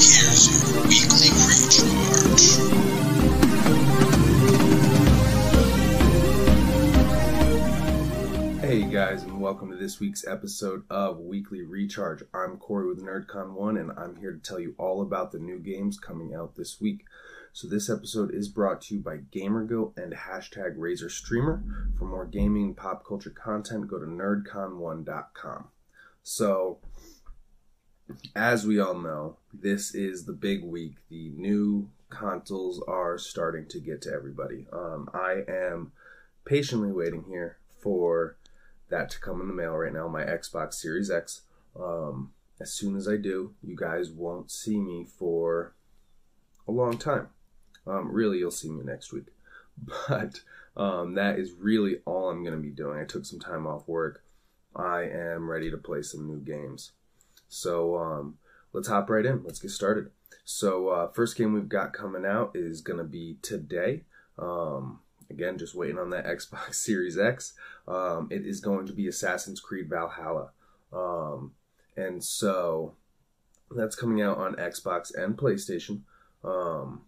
Here's your weekly recharge. Hey guys, and welcome to this week's episode of Weekly Recharge. I'm Corey with NerdCon1, and I'm here to tell you all about the new games coming out this week. So, this episode is brought to you by GamerGo and hashtag RazorStreamer. For more gaming and pop culture content, go to nerdcon1.com. So, as we all know, this is the big week. The new consoles are starting to get to everybody. Um, I am patiently waiting here for that to come in the mail right now, my Xbox Series X. Um, as soon as I do, you guys won't see me for a long time. Um, really, you'll see me next week. But um, that is really all I'm going to be doing. I took some time off work. I am ready to play some new games. So um, let's hop right in. Let's get started. So, uh, first game we've got coming out is to be today. Um, again, just waiting on that Xbox Series X. Um, it is going to be Assassin's Creed Valhalla. Um, and so that's coming out on Xbox and PlayStation. Um,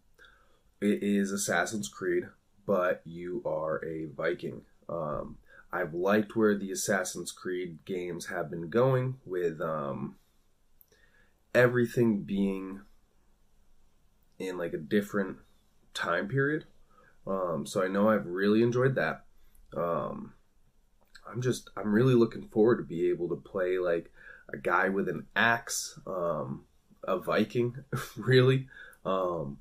it is Assassin's Creed, but you are a Viking. Um, I've liked where the Assassin's Creed games have been going with um, everything being in like a different time period. Um, so I know I've really enjoyed that. Um, I'm just I'm really looking forward to be able to play like a guy with an axe, um, a Viking, really, um,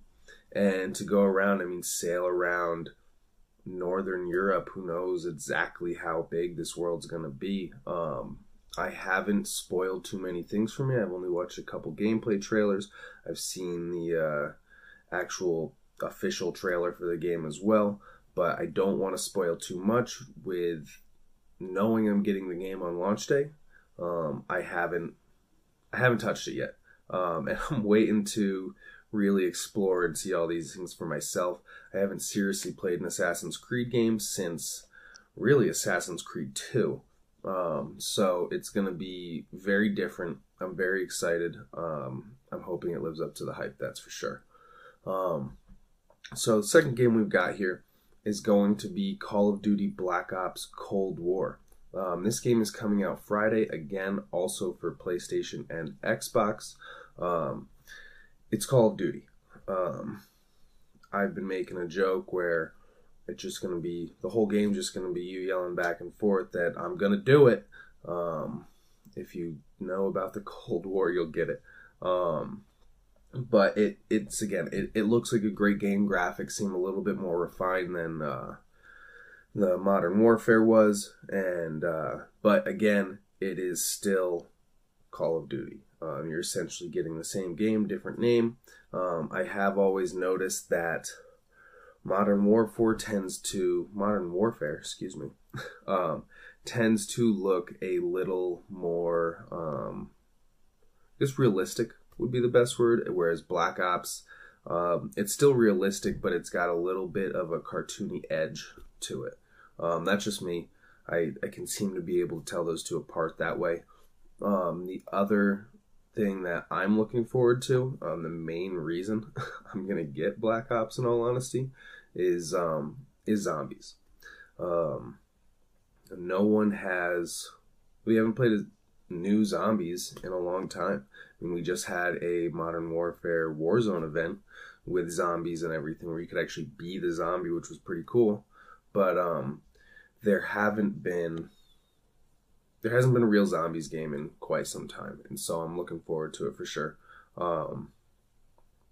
and to go around. I mean, sail around Northern Europe. Who knows exactly how big this world's gonna be? Um, I haven't spoiled too many things for me. I've only watched a couple gameplay trailers. I've seen the uh, actual official trailer for the game as well, but I don't want to spoil too much with knowing I'm getting the game on launch day. Um, I haven't I haven't touched it yet, um, and I'm waiting to really explore and see all these things for myself. I haven't seriously played an Assassin's Creed game since really Assassin's Creed 2. Um, so it's going to be very different. I'm very excited. Um, I'm hoping it lives up to the hype, that's for sure. Um, so the second game we've got here is going to be Call of Duty Black Ops Cold War. Um, this game is coming out Friday, again, also for PlayStation and Xbox. Um, it's Call of Duty. Um, I've been making a joke where it's just going to be the whole game, just going to be you yelling back and forth that I'm going to do it. Um, if you know about the Cold War, you'll get it. Um, but it it's again it, it looks like a great game graphics seem a little bit more refined than uh, the modern warfare was and uh, but again it is still call of duty um, you're essentially getting the same game different name um, i have always noticed that modern warfare tends to modern warfare excuse me um, tends to look a little more um, just realistic would be the best word. Whereas Black Ops, um, it's still realistic, but it's got a little bit of a cartoony edge to it. Um, that's just me. I, I can seem to be able to tell those two apart that way. Um, the other thing that I'm looking forward to, um, the main reason I'm gonna get Black Ops, in all honesty, is um, is zombies. Um, no one has. We haven't played new zombies in a long time. I mean, we just had a Modern Warfare Warzone event with zombies and everything where you could actually be the zombie, which was pretty cool. But um, there haven't been there hasn't been a real zombies game in quite some time, and so I'm looking forward to it for sure. Um,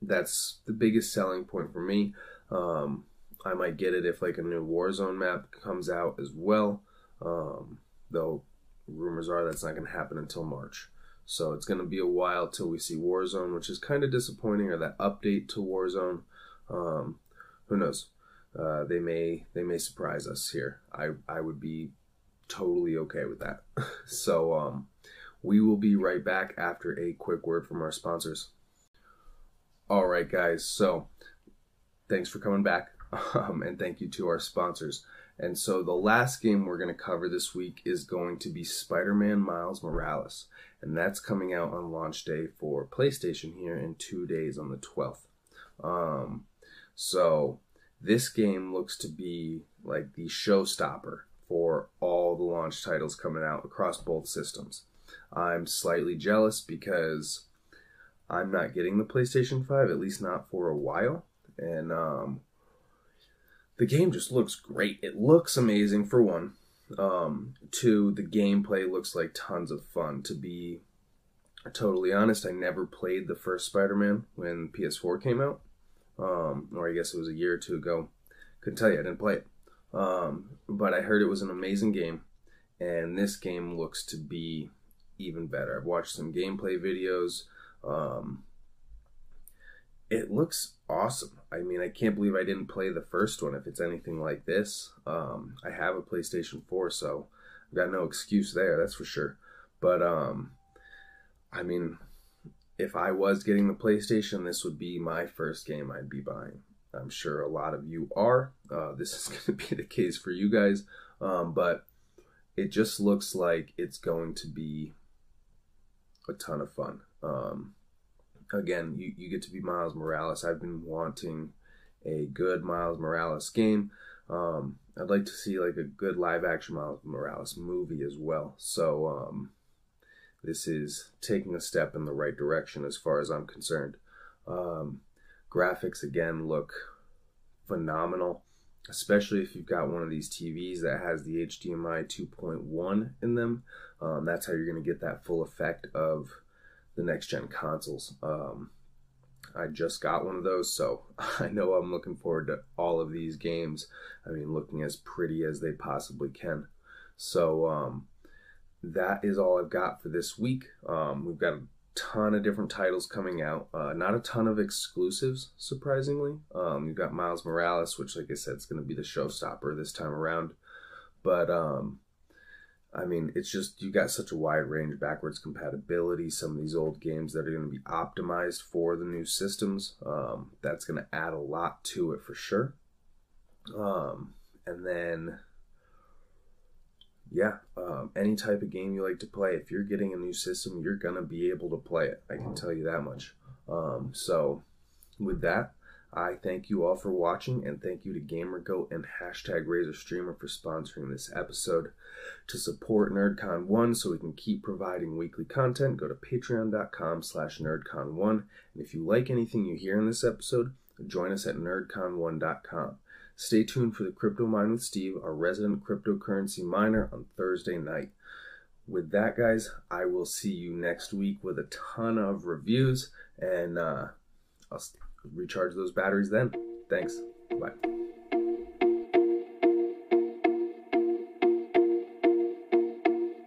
that's the biggest selling point for me. Um, I might get it if like a new Warzone map comes out as well. Um, though rumors are that's not going to happen until March. So it's going to be a while till we see Warzone, which is kind of disappointing, or that update to Warzone. Um, who knows? Uh, they may they may surprise us here. I I would be totally okay with that. so um, we will be right back after a quick word from our sponsors. All right, guys. So thanks for coming back, um, and thank you to our sponsors. And so the last game we're going to cover this week is going to be Spider Man Miles Morales. And that's coming out on launch day for PlayStation here in two days on the 12th. Um, so this game looks to be like the showstopper launch titles coming out across both systems. I'm slightly jealous because I'm not getting the PlayStation 5, at least not for a while. And um, the game just looks great. It looks amazing for one. Um, two, the gameplay looks like tons of fun. To be totally honest, I never played the first Spider-Man when PS4 came out, um, or I guess it was a year or two ago. Couldn't tell you, I didn't play it. Um, but I heard it was an amazing game, and this game looks to be even better. I've watched some gameplay videos. Um, it looks awesome. I mean, I can't believe I didn't play the first one if it's anything like this. Um, I have a PlayStation 4, so I've got no excuse there, that's for sure. But, um, I mean, if I was getting the PlayStation, this would be my first game I'd be buying. I'm sure a lot of you are. Uh, this is going to be the case for you guys. Um, but it just looks like it's going to be a ton of fun. Um, again, you, you get to be Miles Morales. I've been wanting a good Miles Morales game. Um, I'd like to see like a good live action Miles Morales movie as well. So um, this is taking a step in the right direction as far as I'm concerned. Um, graphics again look phenomenal, especially if you've got one of these TVs that has the HDMI 2.1 in them. Um, that's how you're going to get that full effect of the next gen consoles. Um, I just got one of those, so I know I'm looking forward to all of these games. I mean, looking as pretty as they possibly can. So um, that is all I've got for this week. Um, we've got a ton of different titles coming out. Uh, not a ton of exclusives, surprisingly. Um, you've got Miles Morales, which, like I said, is going to be the showstopper this time around. But um, I mean, it's just you got such a wide range backwards compatibility. Some of these old games that are going to be optimized for the new systems. Um, that's going to add a lot to it for sure. Um, and then, yeah, um, any type of game you like to play, if you're getting a new system, you're to be able to play it. I can tell you that much. Um, so, with that, I thank you all for watching and thank you to GamerGoat and hashtag RazorStreamer for sponsoring this episode. To support NerdCon1 so we can keep providing weekly content, go to patreon.com slash nerdcon1. And if you like anything you hear in this episode, join us at nerdcon1.com. Stay tuned for the Crypto Mine with Steve, our resident cryptocurrency miner, on Thursday night. With that, guys, I will see you next week with a ton of reviews and uh, I'll recharge those batteries then. Thanks. Bye.